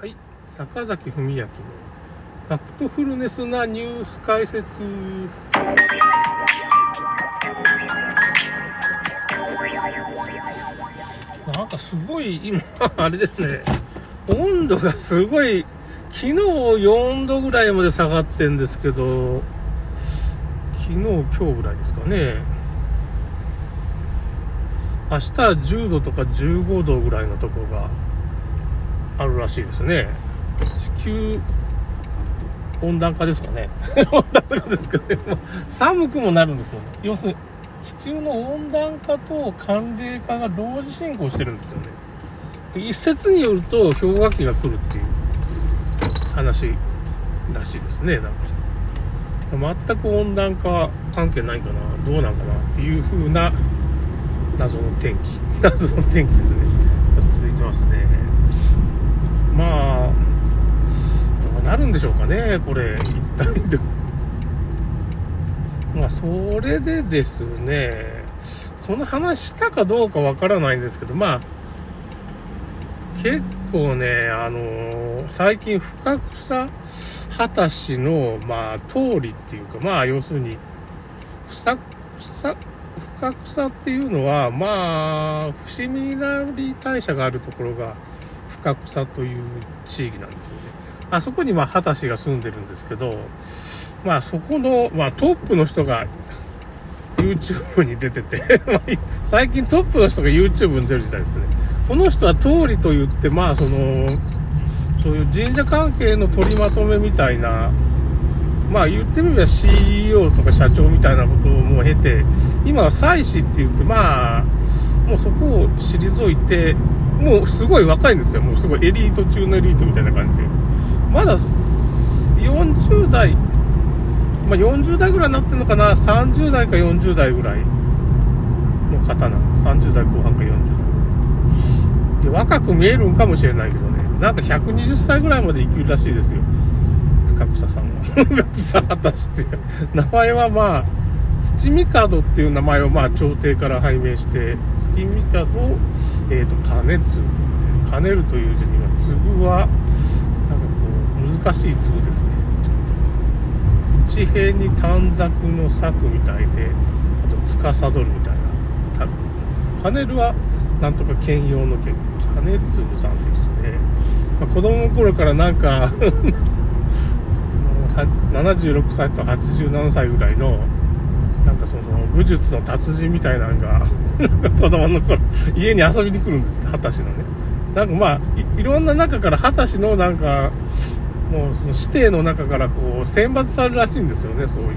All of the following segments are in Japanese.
はい、坂崎文明のファクトフルネスなニュース解説。なんかすごい今、あれですね、温度がすごい、昨日4度ぐらいまで下がってんですけど、昨日、今日ぐらいですかね。明日は10度とか15度ぐらいのとこがあるらしいですね。地球温暖化ですかね。温暖化ですかね。寒くもなるんですよね。要するに、地球の温暖化と寒冷化が同時進行してるんですよね。一説によると氷河期が来るっていう話らしいですね。なんか全く温暖化関係ないかな、どうなんかなっていう風な謎の天気。謎の天気ですね。続いてますね。まあ、どうなるんでしょうかね、これ、一体で。まあ、それでですね、この話したかどうかわからないんですけど、まあ、結構ね、あのー、最近深草果たしの、まあ、通りっていうか、まあ、要するに、ふさ、深草っていうのは、まあ、伏見稲荷大社があるところが、深草という地域なんですよね。あそこにまあ、畑氏が住んでるんですけど、まあそこの、まあトップの人が YouTube に出てて 最近トップの人が YouTube に出る時代ですね。この人は通りと言って、まあその、そういう神社関係の取りまとめみたいな、まあ言ってみれば CEO とか社長みたいなことをもう経て、今は祭司って言って、まあ、もうそこを退いて、もうすごい若いんですよ。もうすごいエリート中のエリートみたいな感じで。まだ40代、まあ、40代ぐらいになってるのかな、30代か40代ぐらいの方なんで。30代後半か40代。で、若く見えるんかもしれないけどね、なんか120歳ぐらいまで生きるらしいですよ。深草さんは。深草果たしって、名前はまあ、土御門っていう名前をまあ朝廷から拝命して、月御門、えっ、ー、と、金継兼ねるという字には、継は、なんかこう、難しい継ですね。地平に短冊の策みたいで、あと、司るみたいな。パネルは、なんとか兼用の兼、金継さんっていう人で、まあ、子供の頃からなんか 76歳と87歳ぐらいの、かその、武術の達人みたいなのが 子供の頃、家に遊びに来るんですって、二十歳のね。なんかまあい、ろんな中から二十歳のなんか、もうその指定の中からこう選抜されるらしいんですよね、そういう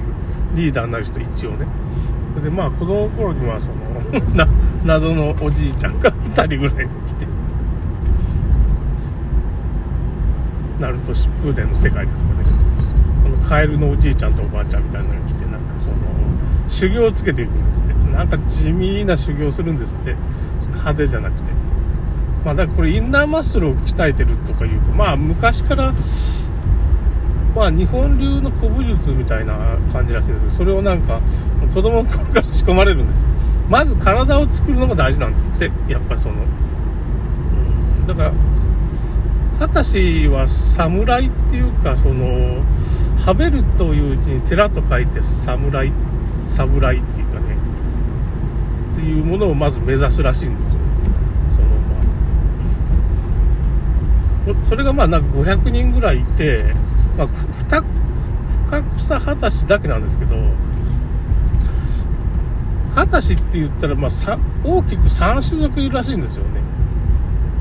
リーダーになる人一応ね。で、まあ子供の頃にはその、謎のおじいちゃんが2人ぐらいに来て、ナルト疾風伝の世界ですかね。このカエルのおじいちゃんとおばあちゃんみたいなのが来、修行をつけていくんですって。なんか地味な修行するんですって。派手じゃなくて。まあだからこれインナーマッスルを鍛えてるとかいうか、まあ昔からまあ日本流の古武術みたいな感じらしいんですけど、それをなんか子供の頃から仕込まれるんですまず体を作るのが大事なんですって、やっぱりその。だから、二十歳は侍っていうか、その、はべるという字に寺と書いて侍、っ侍っていうかね、っていうものをまず目指すらしいんですよ。その、まあ、それがまあなんか500人ぐらいいて、まあ、深草果たしだけなんですけど、果たしって言ったら、まあ、大きく3種族いるらしいんですよね。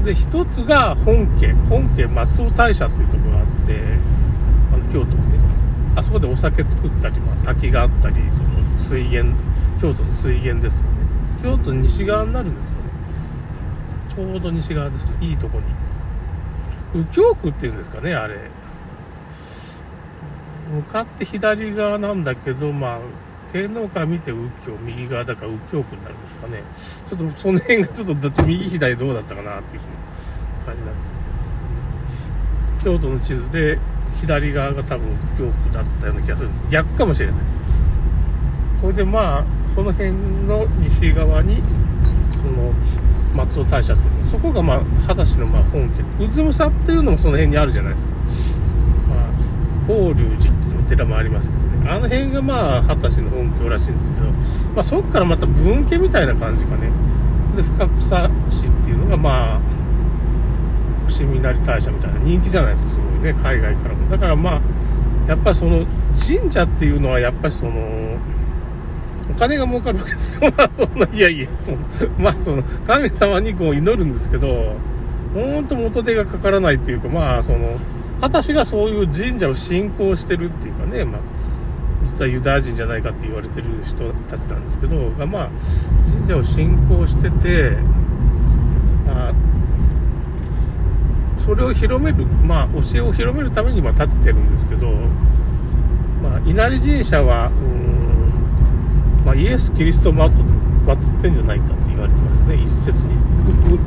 で、一つが本家、本家松尾大社っていうところがあって、あの京都にね、あそこでお酒作ったり、まあ、滝があったり、その水源、京都の水源ですよね。京都の西側になるんですかね。ちょうど西側です。いいとこに。右京区っていうんですかね、あれ。向かって左側なんだけど、まあ、天皇から見て右京、右側だから右京区になるんですかね。ちょっとその辺がちょっとどっち右左どうだったかなっていう感じなんですけど。京都の地図で左側が多分右京区だったような気がするんです。逆かもしれない。これでまあ、その辺の西側に、その、松尾大社っていうのがそこがまあ、二十歳のま本家。うずむさっていうのもその辺にあるじゃないですか。まあ、法隆寺っていうお寺もありますけどね。あの辺がまあ、二十歳の本拠らしいんですけど、まあそこからまた文家みたいな感じかね。で、深草市っていうのがまあ、伏見稲荷大社みたいな人気じゃないですか、すごいね、海外からも。だからまあ、やっぱりその神社っていうのはやっぱりその、お金が儲かるわけですよ。まあ、そんな、いやいや、その、まあ、その、神様にこう祈るんですけど、ほんと元手がかからないっていうか、まあ、その、私がそういう神社を信仰してるっていうかね、まあ、実はユダヤ人じゃないかって言われてる人たちなんですけど、が、まあ、神社を信仰してて、まあ、それを広める、まあ、教えを広めるために、まあ、建ててるんですけど、まあ、稲荷神社は、うん、まあ、イエス・キリストも祀ってんじゃないかって言われてますね、一説に。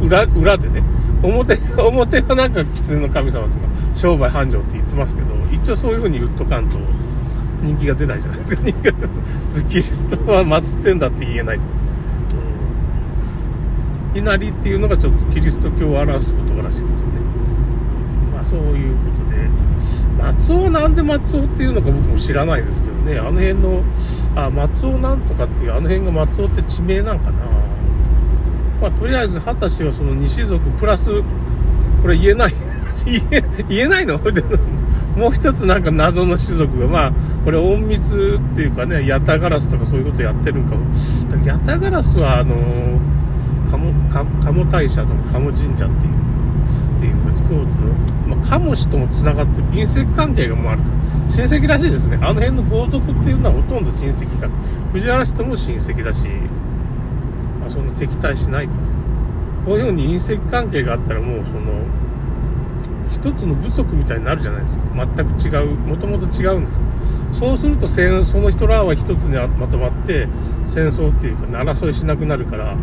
裏、裏でね。表、表はなんか狐の神様とか、商売繁盛って言ってますけど、一応そういう風に言っとかんと、人気が出ないじゃないですか。人気が出ないキリストは祀ってんだって言えない。うん。稲荷っていうのがちょっとキリスト教を表す言葉らしいですよね。まあそういうこと、松尾なんで松尾っていうのか僕も知らないですけどね、あの辺の、あ、松尾なんとかっていう、あの辺が松尾って地名なんかな。まあとりあえず、二十歳はその西族プラス、これ言えない。言え、ないの？もう一つなんか謎の種族が、まあ、これ隠密っていうかね、ヤタガラスとかそういうことやってるんかも。ヤタガラスは、あの、鴨、鴨大社とか鴨神社っていう、っていうか、京都の、まあ、鴨氏とも繋がってる、隕石関係がもうあるか、親戚らしいですね。あの辺の豪族っていうのはほとんど親戚だ。藤原氏とも親戚だし、まあ、そんな敵対しないと。こういうに隕石関係があったらもうその、一つの部族みたいになるじゃないですか。全く違う、もともと違うんですよ。そうすると戦、その人らは一つにまとまって、戦争っていうか、争いしなくなるから、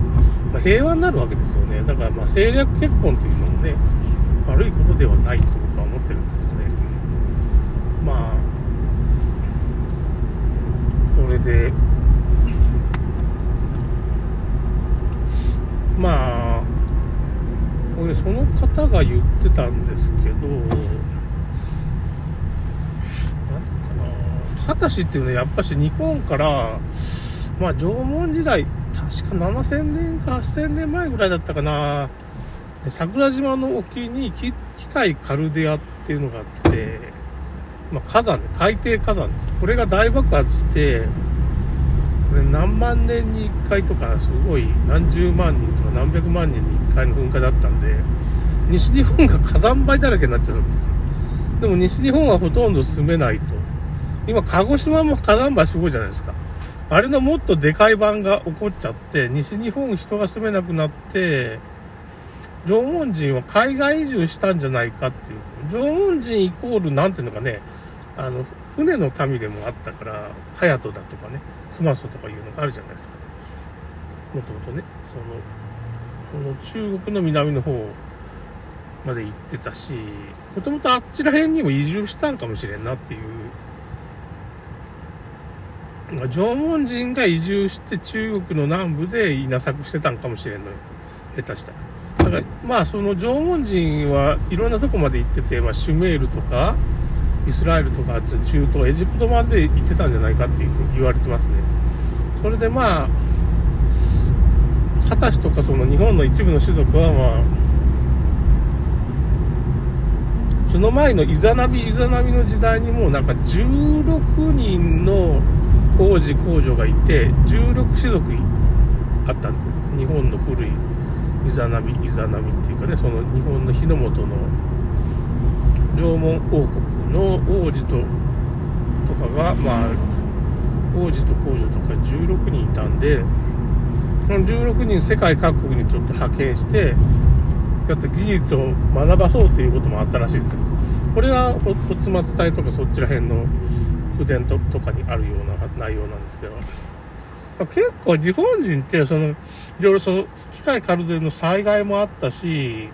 まあ、平和になるわけですよね。だから、まあ、政略結婚っていうのもね、悪いことではないと僕は思ってるんですけどね。まあ、それで、まあ、これその方が言ってたんですけど、なんかな、二十歳っていうのはやっぱし日本から、まあ縄文時代、確か7000年か8000年前ぐらいだったかな、桜島の沖に機械カルデアっていうのがあって、まあ火山ね、海底火山です。これが大爆発して、これ何万年に1回とかすごい何十万人とか何百万人に1回の噴火だったんで西日本が火山灰だらけになっちゃうんですよ。でも西日本はほとんど住めないと。今鹿児島も火山灰すごいじゃないですか。あれのもっとでかい版が起こっちゃって西日本人が住めなくなって縄文人は海外移住したんじゃないかっていう縄文人イコールなんていうのかねあの船の民でもあったから隼人だとかね熊荘とかいうのがあるじゃないですか。もともとね、その、その中国の南の方まで行ってたし、もともとあっちら辺にも移住したんかもしれんなっていう。縄文人が移住して中国の南部で稲作してたんかもしれんのよ。下手したら。だから、まあその縄文人はいろんなとこまで行ってて、まあシュメールとか、イスラエルとか中東、エジプトまで行ってたんじゃないかっていうふうに言われてますね。それでまあ、二十歳とかその日本の一部の種族はまあ、その前のイザナビ、イザナビの時代にもなんか16人の王子公女がいて、16種族あったんですよ。日本の古いイザナビ、イザナビっていうかね、その日本の日の本の縄文王国の王子ととかが、まあ、王子と皇女とか16人いたんで、この16人世界各国にちょっと派遣して、ちょっと技術を学ばそうっていうこともあったらしいですよ。これは、おつ松隊とかそっちら辺の秘伝とかにあるような内容なんですけど、結構日本人って、その、いろいろその、機械カルデルの災害もあったし、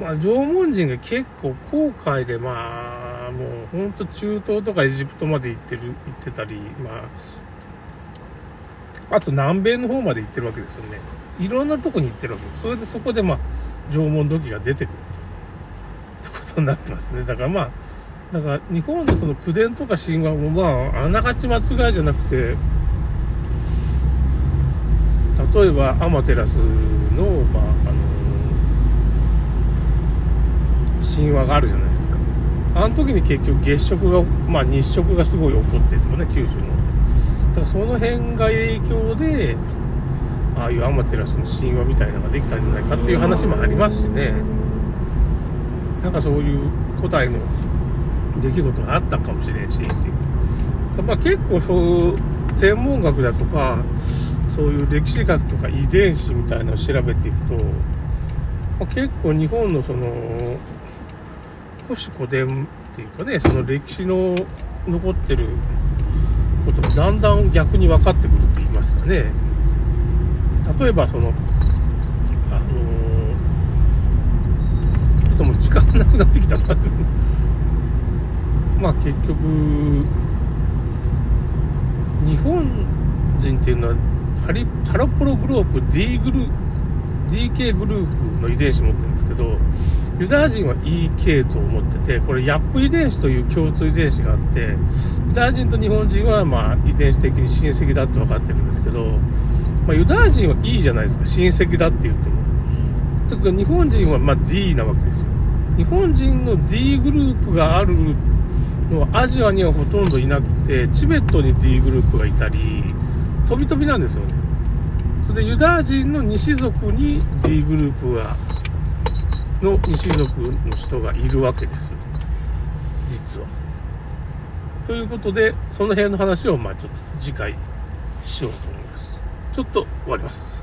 まあ、縄文人が結構航海で、まあ、もう本当中東とかエジプトまで行ってる、行ってたり、まあ、あと南米の方まで行ってるわけですよね。いろんなとこに行ってるわけです。それでそこでまあ、縄文土器が出てくると。ってことになってますね。だからまあ、だから日本のその口伝とか神話もまあ、あながち間違いじゃなくて、例えばアマテラスの、まあ、あの神話があるじゃないですか。あの時に結局月食が、まあ日食がすごい起こってとかね、九州の。だからその辺が影響で、ああいうアマテラスの神話みたいなのができたんじゃないかっていう話もありますしね。なんかそういう古代の出来事があったかもしれんし、っていう。まあ結構そういう天文学だとか、そういう歴史学とか遺伝子みたいなのを調べていくと、まあ、結構日本のその、古史古典っていうかね、その歴史の残ってることがだんだん逆に分かってくるって言いますかね。例えばその、あのー、ちょっともう時間なくなってきたなってまあ結局、日本人っていうのはハリハロプログループ D グルー DK グループの遺伝子持ってるんですけど、ユダヤ人は E 系統を持ってて、これヤップ遺伝子という共通遺伝子があって、ユダヤ人と日本人はまあ遺伝子的に親戚だって分かってるんですけど、まあ、ユダヤ人は E じゃないですか、親戚だって言っても。特に日本人はま D なわけですよ。日本人の D グループがあるのはアジアにはほとんどいなくて、チベットに D グループがいたり、飛び飛びなんですよね。それでユダヤ人の西族に D グループが、の西族の人がいるわけですよ。実は。ということで、その辺の話を、まあちょっと次回しようと思います。ちょっと終わります。